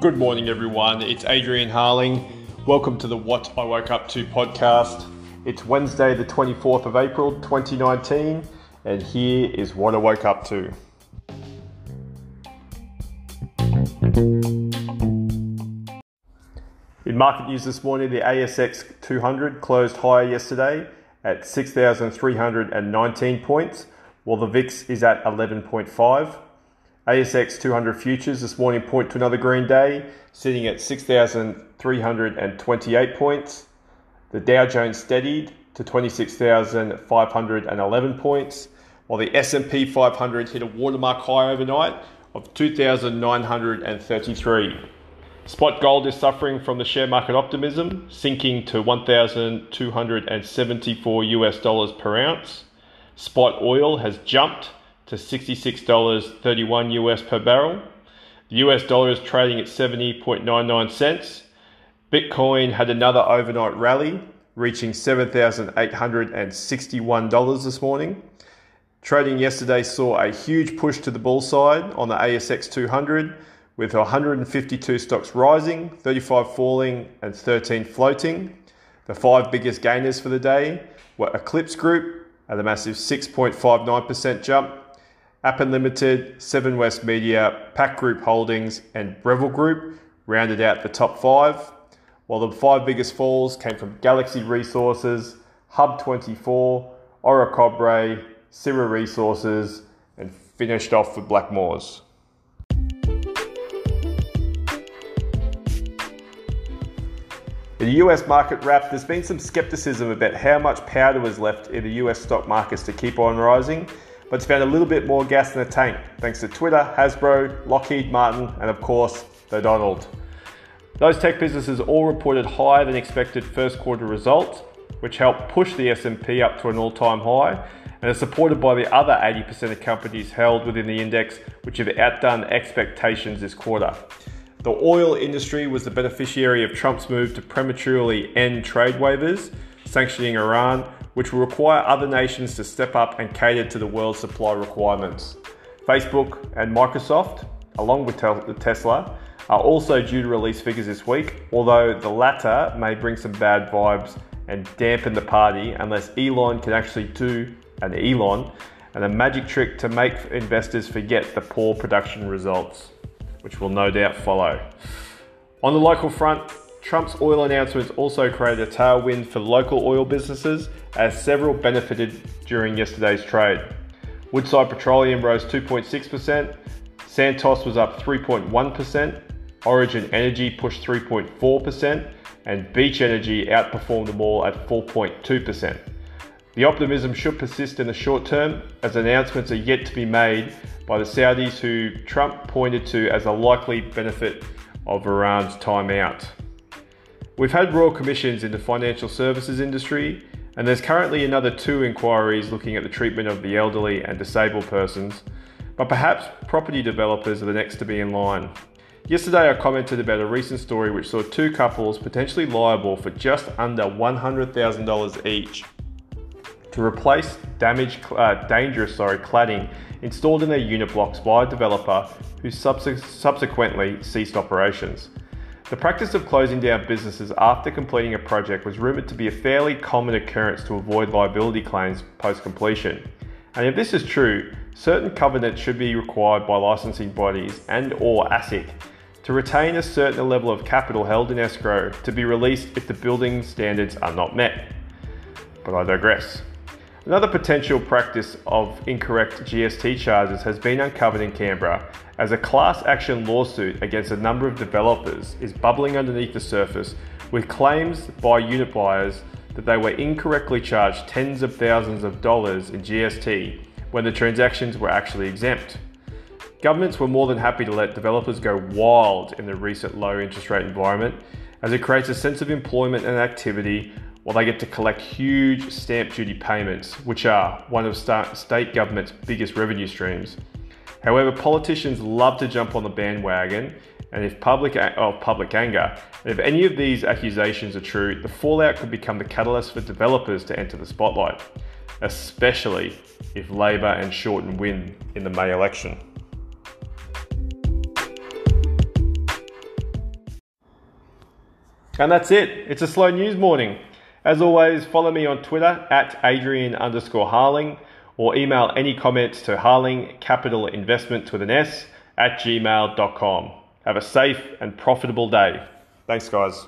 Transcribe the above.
Good morning, everyone. It's Adrian Harling. Welcome to the What I Woke Up To podcast. It's Wednesday, the 24th of April, 2019, and here is what I woke up to. In market news this morning, the ASX 200 closed higher yesterday at 6,319 points, while the VIX is at 11.5. ASX 200 futures this morning point to another green day, sitting at 6,328 points. The Dow Jones steadied to 26,511 points, while the S&P 500 hit a watermark high overnight of 2,933. Spot gold is suffering from the share market optimism, sinking to 1,274 US dollars per ounce. Spot oil has jumped to $66.31 US per barrel. The US dollar is trading at 70.99 cents. Bitcoin had another overnight rally, reaching $7,861 this morning. Trading yesterday saw a huge push to the bull side on the ASX 200 with 152 stocks rising, 35 falling, and 13 floating. The five biggest gainers for the day were Eclipx Group at a massive 6.59% jump, Appen Limited, Seven West Media, Pact Group Holdings, and Breville Group rounded out the top five, while the five biggest falls came from Galaxy Resources, Hub24, Orocobre, Syrah Resources, and finished off with Blackmores. The US market wrap, there's been some skepticism about how much powder was left in the US stock markets to keep on rising but it's found a little bit more gas in the tank thanks to Twitter, Hasbro, Lockheed Martin, and of course, the Donald. Those tech businesses all reported higher than expected first quarter results, which helped push the S&P up to an all-time high and are supported by the other 80% of companies held within the index which have outdone expectations this quarter. The oil industry was the beneficiary of Trump's move to prematurely end trade waivers, sanctioning Iran, which will require other nations to step up and cater to the world's supply requirements. Facebook and Microsoft, along with Tesla, are also due to release figures this week, although the latter may bring some bad vibes and dampen the party unless Elon can actually do an Elon and a magic trick to make investors forget the poor production results, which will no doubt follow. On the local front, Trump's oil announcements also created a tailwind for local oil businesses as several benefited during yesterday's trade. Woodside Petroleum rose 2.6%, Santos was up 3.1%, Origin Energy pushed 3.4%, and Beach Energy outperformed them all at 4.2%. The optimism should persist in the short term as announcements are yet to be made by the Saudis who Trump pointed to as a likely benefit of Iran's time out. We've had royal commissions in the financial services industry, and there's currently another two inquiries looking at the treatment of the elderly and disabled persons, but perhaps property developers are the next to be in line. Yesterday, I commented about a recent story which saw two couples potentially liable for just under $100,000 each to replace damaged, uh, dangerous sorry, cladding installed in their unit blocks by a developer who subse- subsequently ceased operations. The practice of closing down businesses after completing a project was rumoured to be a fairly common occurrence to avoid liability claims post completion. And if this is true, certain covenants should be required by licensing bodies and or ASIC to retain a certain level of capital held in escrow to be released if the building standards are not met. But I digress. Another potential practice of incorrect GST charges has been uncovered in Canberra as a class action lawsuit against a number of developers is bubbling underneath the surface with claims by unit buyers that they were incorrectly charged tens of thousands of dollars in GST when the transactions were actually exempt. Governments were more than happy to let developers go wild in the recent low interest rate environment as it creates a sense of employment and activity while they get to collect huge stamp duty payments, which are one of state government's biggest revenue streams. However, politicians love to jump on the bandwagon, and if public of public anger, and if any of these accusations are true, the fallout could become the catalyst for developers to enter the spotlight. especially if Labor and Shorten win in the May election. And that's it. It's a slow news morning. As always, follow me on Twitter at Adrian underscore Harling or email any comments to Harling Capital Investment with an S at gmail.com. Have a safe and profitable day. Thanks, guys.